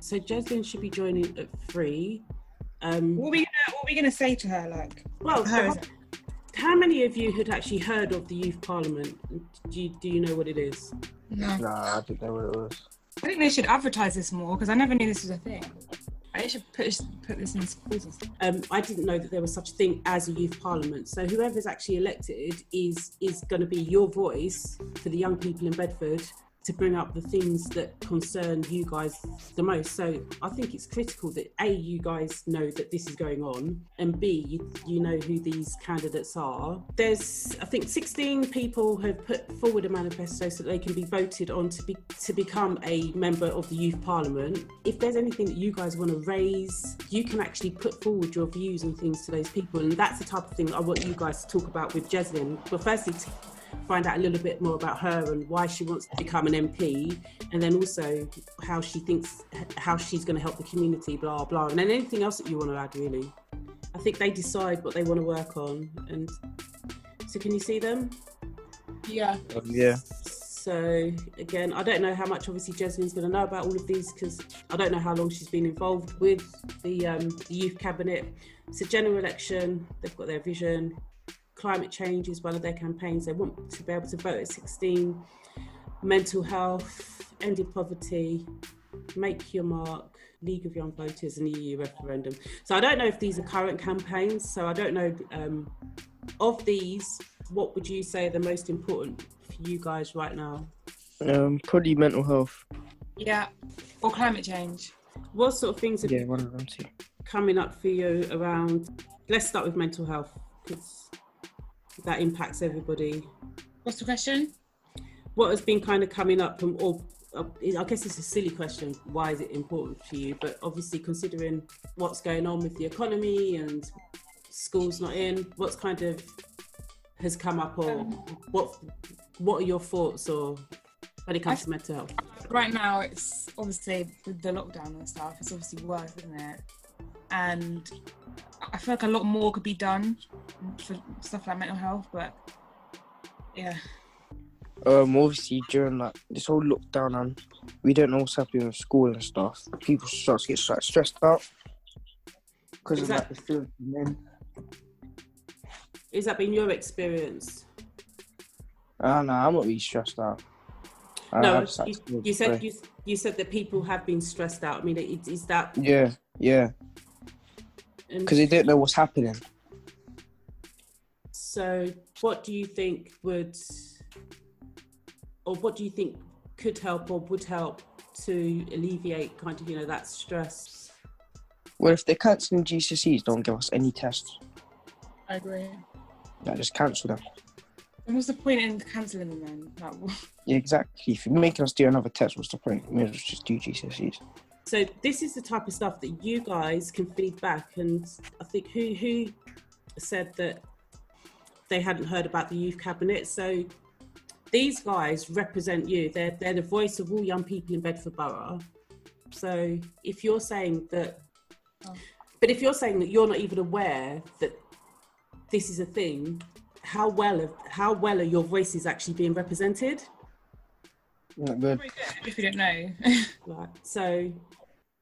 So Jeslyn should be joining at three. Um, What are we gonna What are we gonna say to her? Like, well, her how, is- how many of you had actually heard of the Youth Parliament? Do you, do you know what it is? no. Nah, I didn't know what it was. I think they should advertise this more because I never knew this was a thing. I should put put this in schools. and um, I didn't know that there was such a thing as a youth parliament. So whoever's actually elected is is going to be your voice for the young people in Bedford to bring up the things that concern you guys the most. So I think it's critical that a you guys know that this is going on, and b you, you know who these candidates are. There's I think 16 people have put forward a manifesto so that they can be voted on to be to become a member of the youth parliament. If there's anything that you guys want to raise, you can actually put forward your views and things to those people, and that's the type of thing I want you guys to talk about with Jeslyn. But firstly, find out a little bit more about her and why she wants to become an MP, and then also how she thinks how she's going to help the community, blah blah, and then anything else that you want to add, really. I think they decide what they want to work on, and so can you see them? Yeah. Um, yeah. So again, I don't know how much obviously Jeslyn's going to know about all of these because I don't know how long she's been involved with the, um, the youth cabinet. It's a general election. They've got their vision. Climate change is one of their campaigns. They want to be able to vote at 16. Mental health, ending poverty, make your mark, League of Young Voters, and EU referendum. So I don't know if these are current campaigns. So I don't know um, of these. What would you say are the most important for you guys right now? Um, probably mental health. Yeah. Or climate change. What sort of things are Yeah, one of them too. coming up for you around? Let's start with mental health because that impacts everybody. What's the question? What has been kind of coming up from, or uh, I guess it's a silly question. Why is it important for you? But obviously, considering what's going on with the economy and schools not in, what's kind of has come up, or what what are your thoughts, or when it comes to mental health? Right now, it's obviously with the lockdown and stuff. It's obviously worse, isn't it? And I feel like a lot more could be done for stuff like mental health, but yeah. Um, obviously during like this whole lockdown and we don't know what's happening in school and stuff. People start to get like, stressed out because of like the fear of men. Is that been your experience? I don't know. I'm not really stressed out. No, you, you said you, you said that people have been stressed out. I mean, is, is that Yeah, yeah, because they don't know what's happening. so? What do you think would, or what do you think could help or would help to alleviate kind of you know that stress? Well, if they're cancelling GCSEs, don't give us any tests. I agree. Yeah, just cancel them. And what's the point in cancelling them then? Like, Yeah, exactly. If you're making us do another test, what's the point? We may as well just do GCSEs. So this is the type of stuff that you guys can feed back, and I think who who said that they hadn't heard about the youth cabinet. So these guys represent you. They're they're the voice of all young people in Bedford Borough. So if you're saying that, Oh. but if you're saying that you're not even aware that this is a thing, how well of, how well are your voices actually being represented? Not good. if you don't know. Right. So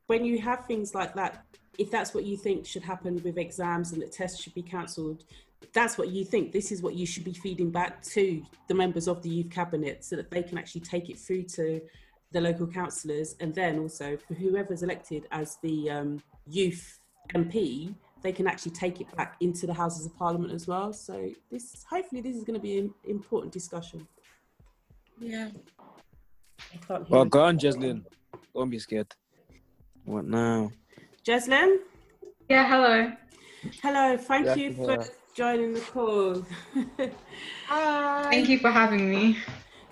when you have things like that, if that's what you think should happen with exams and that tests should be cancelled, that's what you think. This is what you should be feeding back to the members of the youth cabinet so that they can actually take it through to the local councillors and then also for whoever's elected as the um, youth MP, they can actually take it back into the Houses of Parliament as well. So this, hopefully, this is going to be an important discussion. yeah. I can't Well, go on, Jeslyn. Don't be scared. What now? Jeslyn? Yeah, hello. Hello, thank Yeah, you yeah. for joining the call. Hi. Thank you for having me.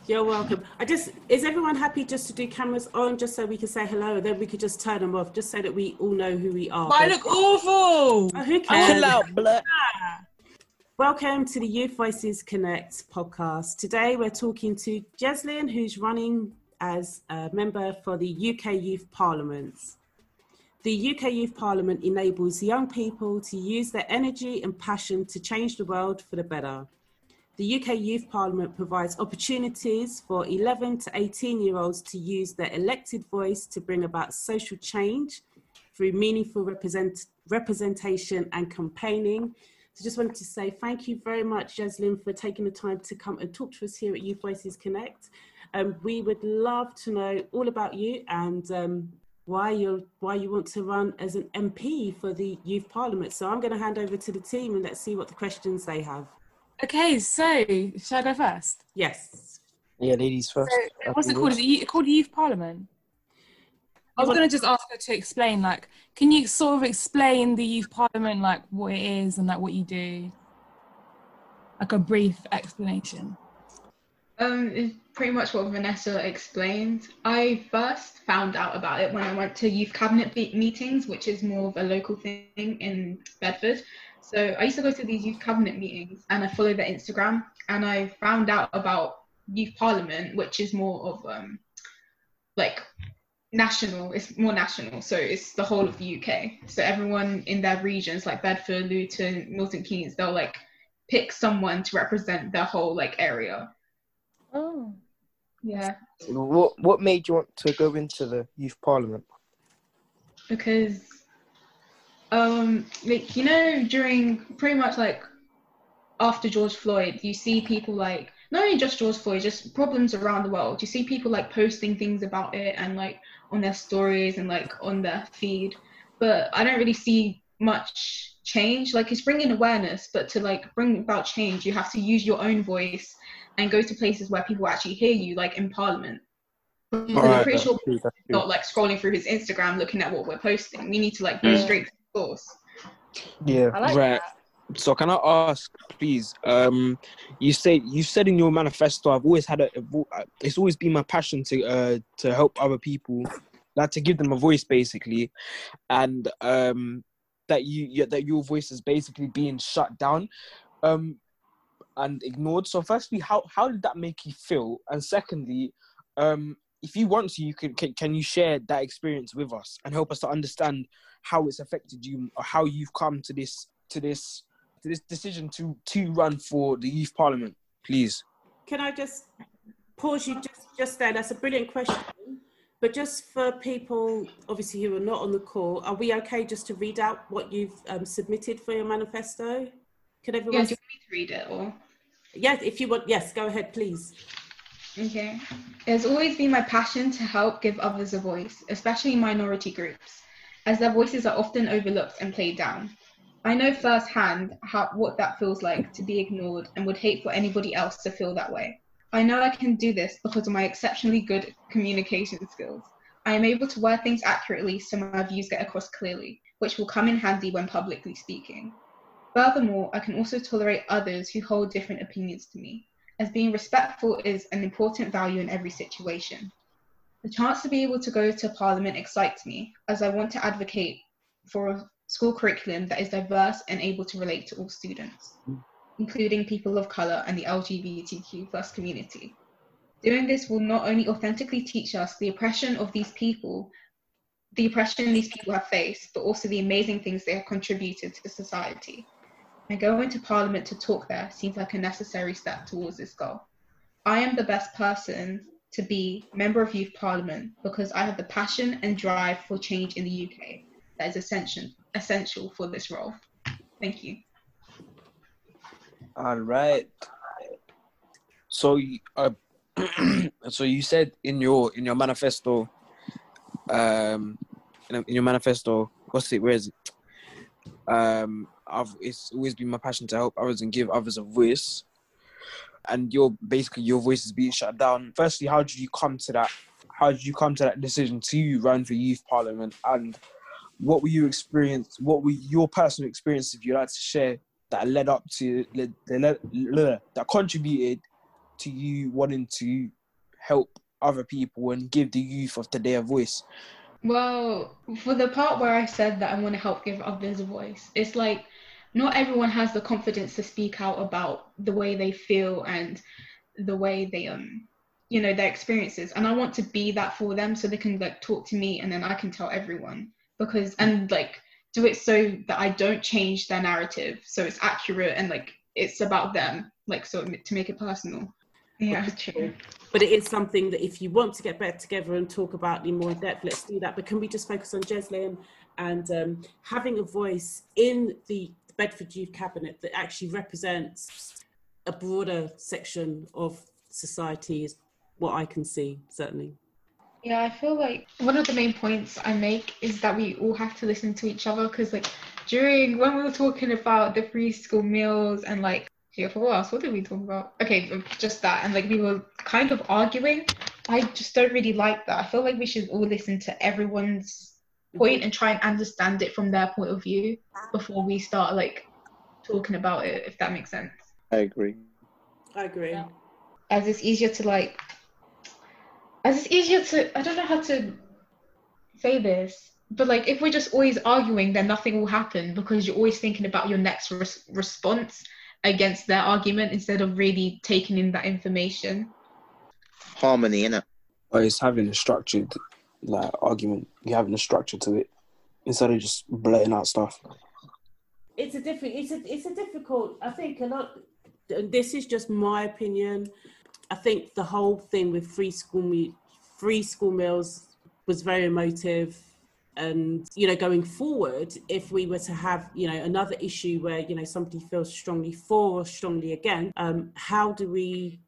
You're welcome. I just is everyone happy just to do cameras on just so we can say hello and then we could just turn them off just so that we all know who we are. But I look awful. Oh, who Chill cares? out, blood. Ah. Welcome to the Youth Voices Connect podcast. Today we're talking to Jeslyn, who's running as a member for the UK Youth Parliament. The UK Youth Parliament enables young people to use their energy and passion to change the world for the better. The UK Youth Parliament provides opportunities for 11 to 18 year olds to use their elected voice to bring about social change through meaningful represent, representation and campaigning. So just wanted to say thank you very much, Jeslyn, for taking the time to come and talk to us here at Youth Voices Connect. Um, we would love to know all about you and um, why you why you want to run as an MP for the Youth Parliament. So I'm going to hand over to the team and let's see what the questions they have. Okay, so should I go first? Yes. Yeah, ladies first. So, what's it called? Is it called Youth Parliament? I was going to just ask her to explain, like, can you sort of explain the Youth Parliament, like what it is and like what you do? Like a brief explanation. Um, it's pretty much what Vanessa explained. I first found out about it when I went to youth cabinet meetings, which is more of a local thing in Bedford. So I used to go to these youth cabinet meetings and I follow their Instagram and I found out about youth parliament, which is more of um like national, it's more national. So it's the whole of the UK. So everyone in their regions like Bedford, Luton, Milton Keynes, they'll like pick someone to represent their whole like area. Oh. Yeah. What What made you want to go into the youth parliament? because um like you know during pretty much like after George Floyd you see people like not only just George Floyd just problems around the world you see people like posting things about it and like on their stories and like on their feed but I don't really see much change like it's bringing awareness but to like bring about change you have to use your own voice and go to places where people actually hear you like in parliament because I'm pretty sure true, true. not like scrolling through his Instagram looking at what we're posting. We need to like go Yeah. straight to the source. Yeah. I like Right. that. So can I ask, please? Um, you say you said in your manifesto, I've always had a. It's always been my passion to uh to help other people, like to give them a voice, basically, and um that you yeah, that your voice is basically being shut down, um, and ignored. So firstly, how how did that make you feel? And secondly, um, if you want to, you can can, can you share that experience with us and help us to understand how it's affected you or how you've come to this to this to this decision to to run for the youth parliament please Can I just pause you just, just there? That's a brilliant question. But just for people, obviously, who are not on the call, are we okay just to read out what you've um, submitted for your manifesto? Yeah, everyone? do you want me to read it or? Yes, if you want, yes, go ahead, please. Okay. It has always been my passion to help give others a voice, especially minority groups, as their voices are often overlooked and played down. I know firsthand how, what that feels like to be ignored and would hate for anybody else to feel that way. I know I can do this because of my exceptionally good communication skills. I am able to word things accurately so my views get across clearly, which will come in handy when publicly speaking. Furthermore, I can also tolerate others who hold different opinions to me, as being respectful is an important value in every situation. The chance to be able to go to Parliament excites me, as I want to advocate for a school curriculum that is diverse and able to relate to all students, including people of colour and the LGBTQ community. Doing this will not only authentically teach us the oppression of these people, the oppression these people have faced, but also the amazing things they have contributed to society. And going to Parliament to talk there seems like a necessary step towards this goal. I am the best person to be member of Youth Parliament because I have the passion and drive for change in the UK that is essential essential for this role. Thank you. all right so uh, so you said in your in your manifesto um in your manifesto what's it where is it um I've it's always been my passion to help others and give others a voice. And your basically your voice is being shut down. Firstly how did you come to that how did you come to that decision to run for youth parliament? And what were you experience what were your personal experiences if you'd like to share that led up to that contributed to you wanting to help other people and give the youth of today a voice? Well, for the part where I said that I want to help give others a voice, it's like not everyone has the confidence to speak out about the way they feel and the way they um you know their experiences and I want to be that for them so they can like talk to me and then I can tell everyone because and like do it so that I don't change their narrative so it's accurate and like it's about them like so to make it personal. Yeah, true. But it is something that if you want to get better together and talk about in more depth, let's do that. But can we just focus on Jeslyn and um, having a voice in the Bedford Youth Cabinet that actually represents a broader section of society is what I can see, certainly. Yeah, I feel like one of the main points I make is that we all have to listen to each other because, like, during when we were talking about the free school meals and like, yeah, for what else? What did we talk about? Okay, um, just that, and like we were kind of arguing. I just don't really like that. I feel like we should all listen to everyone's point and try and understand it from their point of view before we start like talking about it. If that makes sense. I agree. I agree. Yeah. As it's easier to like as it's easier to I don't know how to say this, but like if we're just always arguing, then nothing will happen because you're always thinking about your next res- response against their argument instead of really taking in that information. Harmony, in it Or it's having a structured like argument. You're having a structure to it instead of just blurting out stuff. It's a different. It's a. It's a difficult. I think a lot. This is just my opinion. I think the whole thing with free school me, free school meals was very emotive and you know going forward if we were to have you know another issue where you know somebody feels strongly for or strongly against um, how do we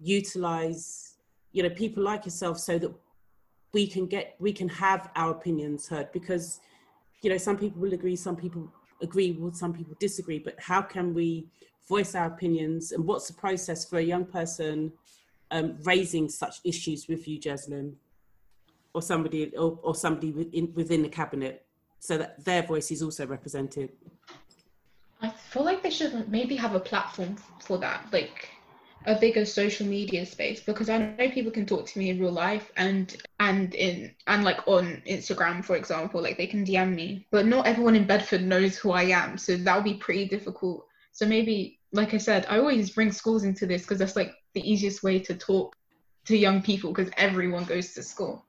utilize you know people like yourself so that we can get we can have our opinions heard because you know some people will agree some people agree with some people disagree but how can we voice our opinions and what's the process for a young person um, raising such issues with you, Jeslyn, or somebody or, or somebody within, within the cabinet, so that their voice is also represented? I feel like they should maybe have a platform for that, like a bigger social media space because I know people can talk to me in real life and and in and like on Instagram for example like they can DM me but not everyone in Bedford knows who I am so that would be pretty difficult so maybe like I said I always bring schools into this because that's like the easiest way to talk to young people because everyone goes to school.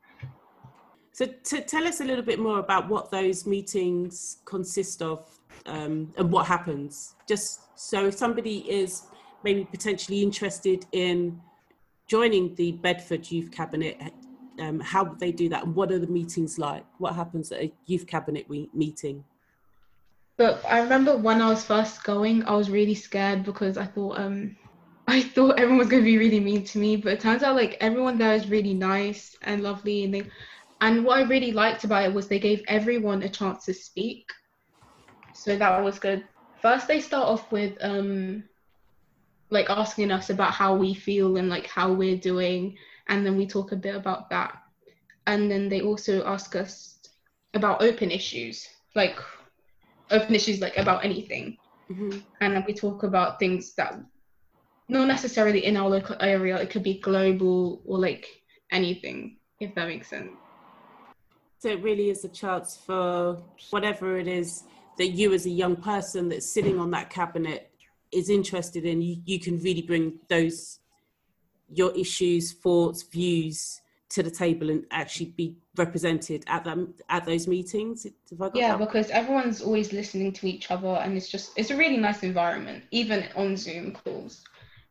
So, to tell us a little bit more about what those meetings consist of um, and what happens. Just so if somebody is maybe potentially interested in joining the Bedford Youth Cabinet, um, how would they do that and what are the meetings like? What happens at a youth cabinet meeting? But I remember when I was first going, I was really scared because I thought um, I thought everyone was gonna be really mean to me, but it turns out like everyone there is really nice and lovely, and they, and what I really liked about it was they gave everyone a chance to speak, so that was good. First, they start off with um, like asking us about how we feel and like how we're doing, and then we talk a bit about that, and then they also ask us about open issues, like open issues like about anything, mm-hmm. and then we talk about things that not necessarily in our local area it could be global or like anything if that makes sense. So it really is a chance for whatever it is that you as a young person that's sitting on that cabinet is interested in you, you can really bring those your issues thoughts views to the table and actually be represented at them at those meetings yeah because everyone's always listening to each other and it's just it's a really nice environment even on zoom calls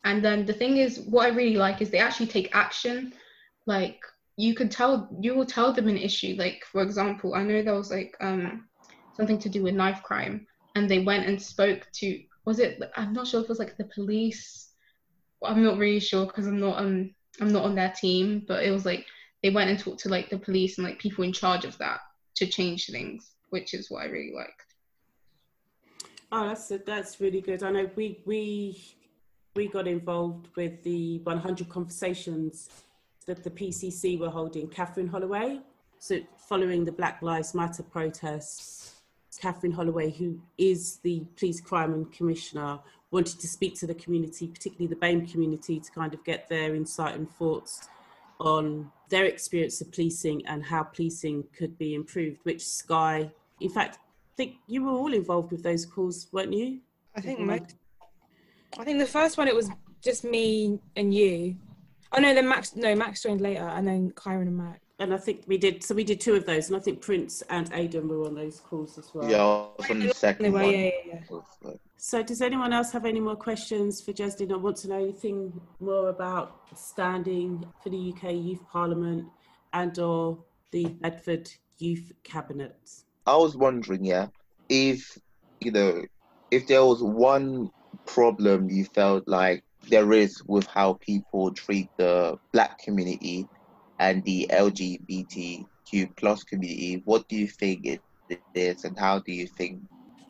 and then the thing is, what I really like is they actually take action. Like you could tell, you will tell them an issue. Like for example, I know there was like um something to do with knife crime, and they went and spoke to. Was it? I'm not sure if it was like the police. I'm not really sure because I'm not um I'm not on their team, but it was like they went and talked to like the police and like people in charge of that to change things, which is what I really liked. Oh, that's that's really good. I know we we we got involved with the 100 conversations that the PCC were holding, Catherine Holloway. So, following the Black Lives Matter protests, Catherine Holloway, who is the police crime and commissioner, wanted to speak to the community, particularly the BAME community, to kind of get their insight and thoughts on their experience of policing and how policing could be improved, which Sky, in fact, I think you were all involved with those calls, weren't you? I think most, I think the first one it was just me and you. Oh no, then Max. No, Max joined later, and then Kyron and Max. And I think we did. So we did two of those, and I think Prince and Aidan were on those calls as well. Yeah, I was on the second Anyway, one. yeah, yeah, yeah. So does anyone else have any more questions for Jeslyn or want to know anything more about standing for the UK Youth Parliament and or the Bedford Youth Cabinet? I was wondering, yeah, if you know, if there was one problem you felt like there is with how people treat the black community and the LGBTQ plus community, what do you think it it is, and how do you think?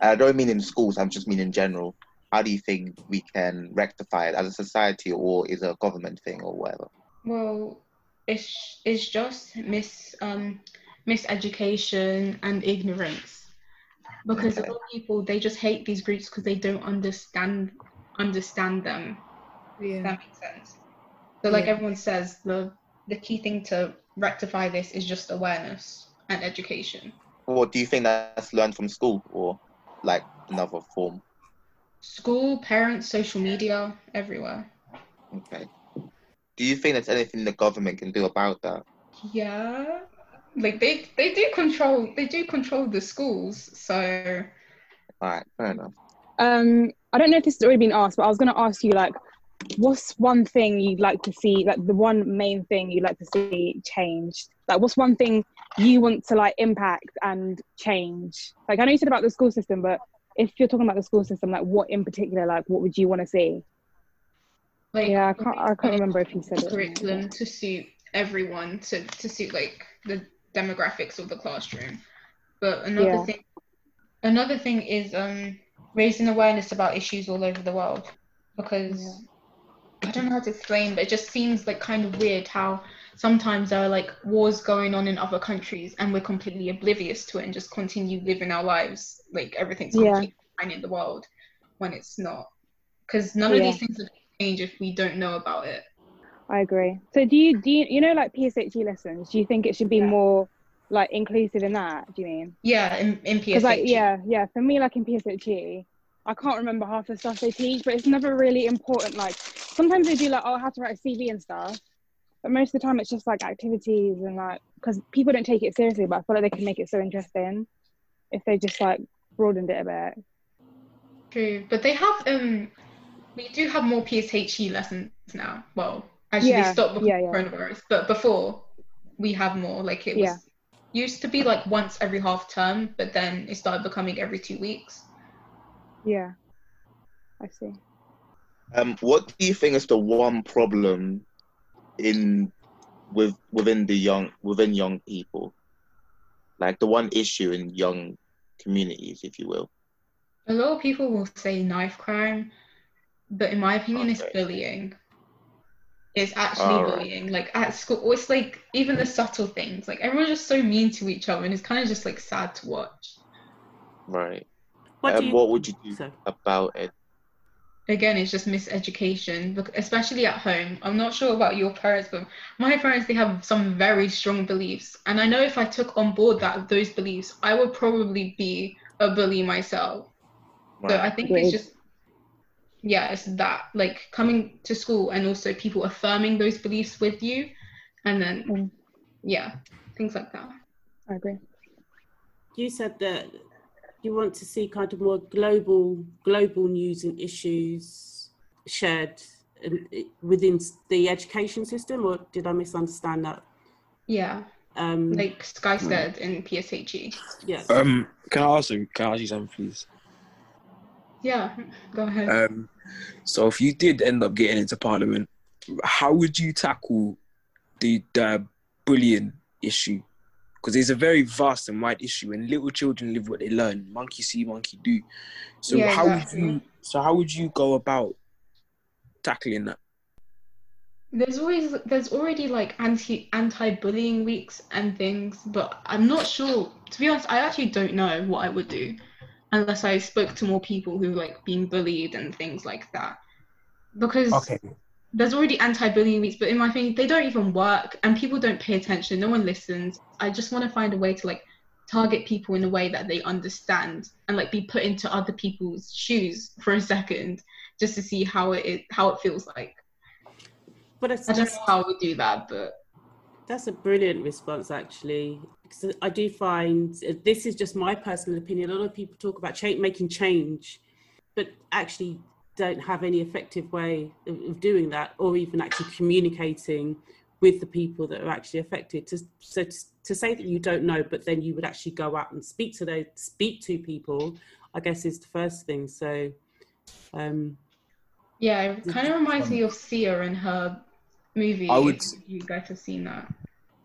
I don't mean in schools. I'm just mean in general. How do you think we can rectify it as a society, or is it a government thing, or whatever? Well, it's it's just mis um miseducation and ignorance because a lot of people they just hate these groups because they don't understand understand them. If Yeah. that makes sense. So like Yeah. everyone says, the the key thing to rectify this is just awareness and education. Or do you think that's learned from school, or like another form? School, parents, social media, everywhere. Okay. Do you think there's anything the government can do about that? Yeah. Like they they do control they do control the schools, so All right, fair enough. Um, I don't know if this has already been asked, but I was going to ask you like, what's one thing you'd like to see, like the one main thing you'd like to see changed? Like, what's one thing you want to like impact and change? Like, I know you said about the school system, but if you're talking about the school system, like, what in particular, like, what would you want to see? like Yeah, I can't, I can't remember if you said it. curriculum to suit everyone to, to suit like the demographics of the classroom but another Yeah. thing another thing is um raising awareness about issues all over the world because i don't know how to explain but it just seems like kind of weird how sometimes there are like wars going on in other countries and we're completely oblivious to it and just continue living our lives like everything's Yeah. fine in the world when it's not because none of these things would change if we don't know about it I agree. So do you do you, you know like PSHE lessons? Do you think it should be Yeah. more like inclusive in that? Do you mean? Yeah, in, in PSH. Because like yeah, yeah. For me, like in PSHE, I can't remember half the stuff they teach, but it's never really important. Like sometimes they do like oh how to write a CV and stuff, but most of the time it's just like activities and like because people don't take it seriously. But I feel like they can make it so interesting if they just like broadened it a bit. True, but they have um, we do have more PSHE lessons now. Well, actually, Yeah, they stopped before yeah, yeah. coronavirus, but before we have more. Like it was Yeah. used to be like once every half term, but then it started becoming every two weeks. Yeah, I see. Um, what do you think is the one problem in with within the young within young people, like the one issue in young communities, if you will? A lot of people will say knife crime, but in my opinion, it's bullying. It's actually Alright. bullying. Like at school, it's like even the subtle things. Like everyone's just so mean to each other, and it's kind of just like sad to watch. Right. What, and do you, what would you do so, about it? again it's just miseducation bec- especially at home i'm not sure about your parents but my parents they have some very strong beliefs and i know if i took on board that those beliefs i would probably be a bully myself so i think Agreed. it's just yeah it's that like coming to school and also people affirming those beliefs with you and then Mm. yeah things like that I agree. you said that you want to see kind of more global global news and issues shared in- within the education system, or did I misunderstand that? yeah Um, like sky said in pshe yeah. Um, can I ask you? Can I ask you something, please? yeah go ahead Um, so if you did end up getting into Parliament, how would you tackle the the bullying issue? Because it's a very vast and wide issue, and little children live what they learn. Monkey see, monkey do. So Yeah, how exactly. would you? So how would you go about tackling that? There's always there's already like anti anti-bullying weeks and things, but I'm not sure. To be honest, I actually don't know what I would do unless I spoke to more people who like being bullied and things like that. Because there's already anti-bullying weeks, but in my thing, they don't even work and people don't pay attention. No one listens. I just want to find a way to like target people in a way that they understand and like be put into other people's shoes for a second just to see how it is, how it feels like. But it's I don't just know how we do that, but That's a brilliant response, actually. Because I do find this is just my personal opinion. A lot of people talk about cha- making change, but actually don't have any effective way of, of doing that, or even actually communicating with the people that are actually affected. To, so to, to say that you don't know, but then you would actually go out and speak to those, speak to people, I guess is the first thing. So, um, Yeah, it kind of reminds me of Sia and her movie. I would- you guys have seen that.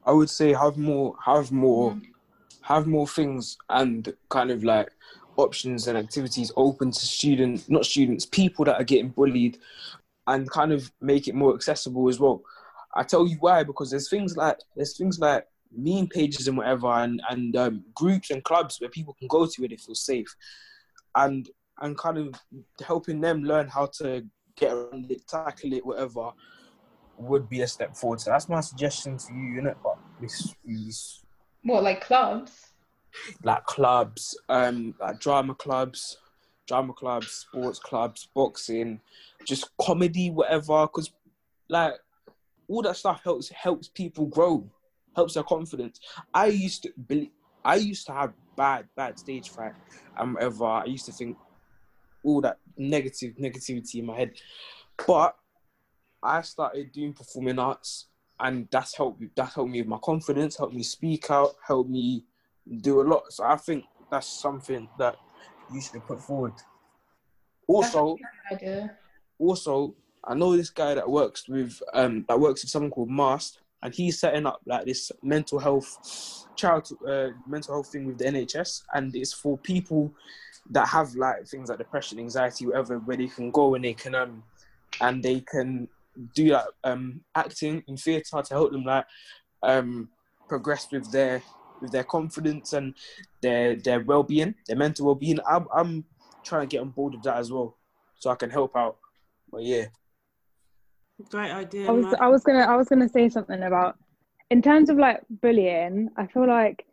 I would say have more, have more, Mhm. have more things and kind of like options and activities open to students, not students, people that are getting bullied, and kind of make it more accessible as well. I tell you why because there's things like there's things like meme pages and whatever, and and um, groups and clubs where people can go to where they feel safe, and and kind of helping them learn how to get around it, tackle it, whatever, would be a step forward. So that's my suggestion to you, innit? But this is What, like clubs? Like clubs, um, like drama clubs, drama clubs, sports clubs, boxing, just comedy, whatever. Because like all that stuff helps helps people grow, helps their confidence. I used to believe, I used to have bad bad stage fright and whatever. I used to think all that negative negativity in my head, but I started doing performing arts, and that's helped. That helped me with my confidence, helped me speak out, helped me do a lot. So I think that's something that you should put forward. Also, also, I know this guy that works with um that works with someone called Mast, and he's setting up like this mental health child uh, mental health thing with the NHS, and it's for people that have like things like depression, anxiety, whatever, where they can go and they can um and they can do that um acting in theatre to help them like um progress with their with their confidence and their their well being, their mental well being. I'm I'm trying to get on board with that as well, so I can help out. But yeah, great idea. I was Matt. I was gonna I was gonna say something about in terms of like bullying. I feel like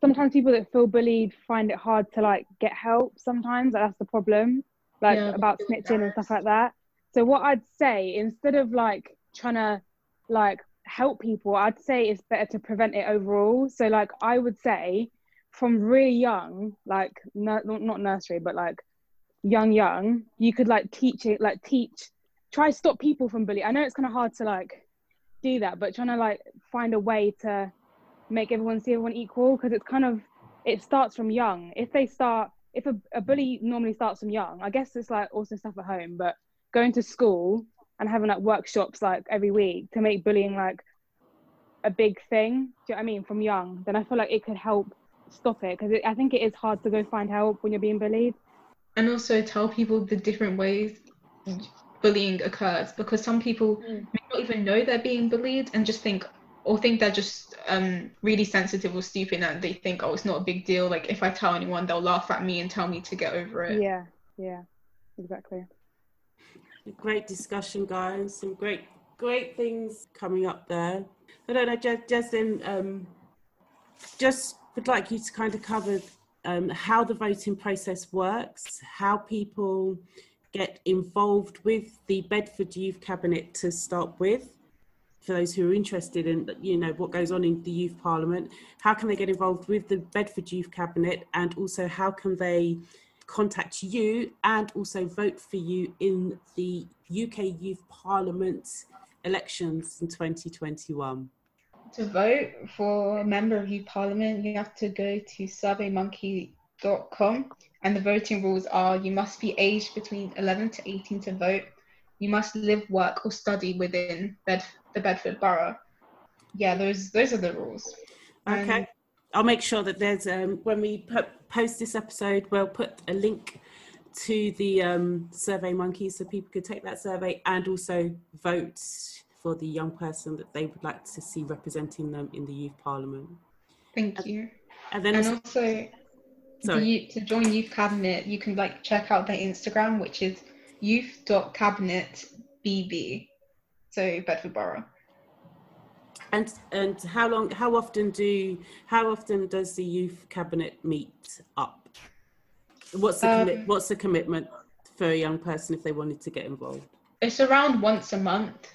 sometimes people that feel bullied find it hard to like get help. Sometimes like, that's the problem, like Yeah, about snitching and stuff like that. So what I'd say instead of like trying to like help people, I'd say it's better to prevent it overall. So like I would say from really young, like not not nursery, but like young young, you could like teach it, like teach try stop people from bullying. I know it's kind of hard to like do that, but trying to like find a way to make everyone see everyone equal because it's kind of it starts from young. If they start, if a, a bully normally starts from young, I guess it's like also stuff at home, but going to school and having like workshops like every week to make bullying like a big thing. Do you know what I mean? From young, then I feel like it could help stop it because I think it is hard to go find help when you're being bullied. and also tell people the different ways bullying occurs because some people Mm. may not even know they're being bullied and just think or think they're just um, really sensitive or stupid and they think oh it's not a big deal like if i tell anyone they'll laugh at me and tell me to get over it Yeah, yeah, exactly. Great discussion, guys. Some great, great things coming up there. I don't know, Jeslyn, um, just would like you to kind of cover um, how the voting process works, how people get involved with the Bedford Youth Cabinet to start with. For those who are interested in, you know, what goes on in the Youth Parliament, how can they get involved with the Bedford Youth Cabinet, and also how can they contact you and also vote for you in the UK Youth Parliament elections in 2021. to vote for a member of youth parliament you have to go to surveymonkey.com and the voting rules are you must be aged between 11 to 18 to vote you must live work or study within Bed- the bedford borough yeah those those are the rules And- Okay. I'll make sure that there's um, when we po- post this episode, we'll put a link to the um, Survey Monkey so people could take that survey and also vote for the young person that they would like to see representing them in the Youth Parliament. thank you. And then and also, also the to join youth cabinet you can like check out their instagram which is youth.cabinetbb so bedford borough and and how long, how often do, how often does the Youth Cabinet meet up? What's the Um, what's the commitment for a young person if they wanted to get involved? it's around once a month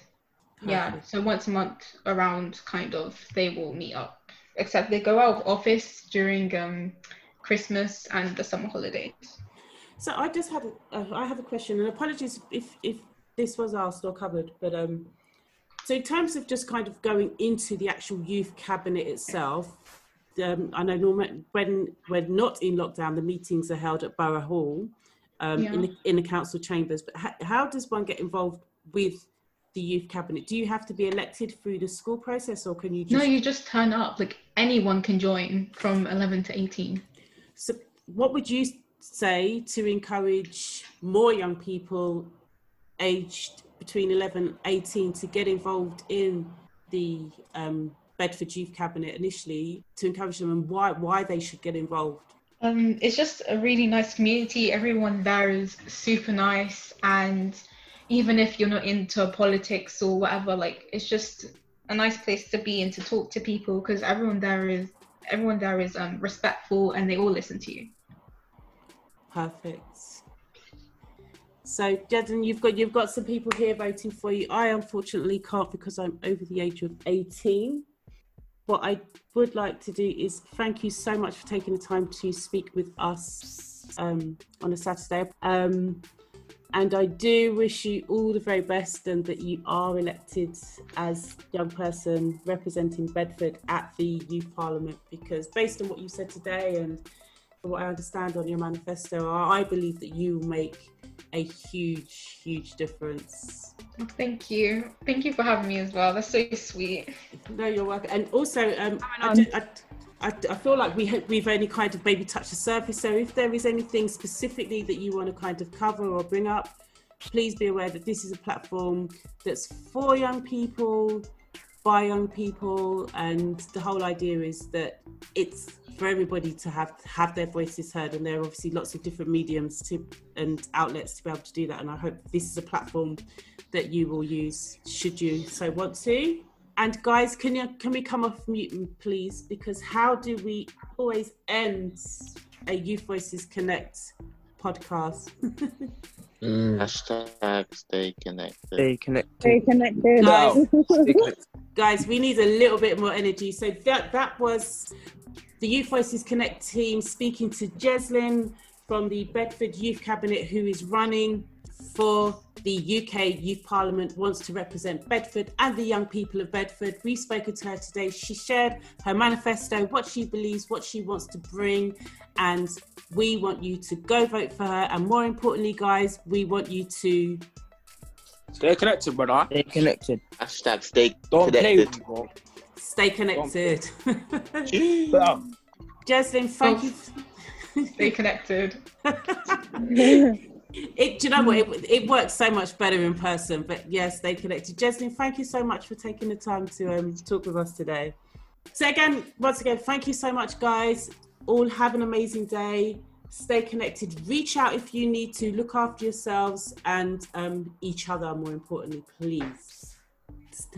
Yeah, so once a month around kind of they will meet up. Except they go out of office during um Christmas and the summer holidays. So I just had, a, uh, I have a question, and apologies if if this was asked or covered, but um, so in terms of just kind of going into the actual youth cabinet itself, um, I know normal when we're not in lockdown, the meetings are held at Borough Hall, um, in the in the council chambers. But how, how does one get involved with the youth cabinet? Do you have to be elected through the school process, or can you No, you just turn up. Like anyone can join from 11 to 18. So what would you say to encourage more young people aged between 11 and 18 to get involved in the um, Bedford Youth Cabinet initially to encourage them and why, why they should get involved? Um, it's just a really nice community. Everyone there is super nice, and even if you're not into politics or whatever, like it's just a nice place to be and to talk to people because everyone there is everyone there is um, respectful and they all listen to you. Perfect. So, Jaden, you've got you've got some people here voting for you. I unfortunately can't because I'm over the age of 18. What I would like to do is thank you so much for taking the time to speak with us um, on a Saturday. Um, and I do wish you all the very best and that you are elected as young person representing Bedford at the Youth Parliament because based on what you said today and what I understand on your manifesto, I believe that you will make a huge, huge difference. Thank you. Thank you for having me as well. That's so sweet. No, you're welcome. And also, um, I, ju- I, I, I feel like we ha- we've only kind of maybe touched the surface. So if there is anything specifically that you want to kind of cover or bring up, please be aware that this is a platform that's for young people, by young people, and the whole idea is that it's for everybody to have have their voices heard. And there are obviously lots of different mediums to and outlets to be able to do that. And I hope this is a platform that you will use should you so want to. And guys, can you can we come off mute, please? Because how do we always end a Youth Voices Connect podcast? Mm. Hashtag stay connected. Stay connected. Stay connected. Guys, Stay connected. guys, we need a little bit more energy. So that that was the Youth Voices Connect team speaking to Jeslyn from the Bedford Youth Cabinet, who is running for the UK Youth Parliament, wants to represent Bedford and the young people of Bedford. We've spoken to her today. She shared her manifesto, what she believes, what she wants to bring, and we want you to go vote for her. And more importantly, guys, we want you to Stay connected, brother. Stay connected. Hashtag stay Don't play connected. with me, bro. stay connected. Yeah. Thank you. Stay connected. It, do you know what? It, it works so much better in person. But yes, stay connected. Jeslyn, thank you so much for taking the time to um, talk with us today. So again, once again, thank you so much, guys. All have an amazing day. Stay connected. Reach out if you need to. Look after yourselves and um, each other. More importantly, please.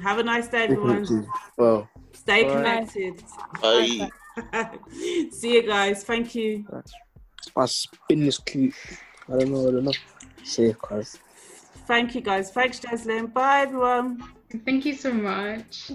Have a nice day, everyone. Well, Stay Bye. connected. Bye. See you guys. Thank you. I spin this cute. I don't know. I don't know. Say, cuz. Thank you, guys. Thanks, Jeslyn. Bye, everyone. Thank you so much.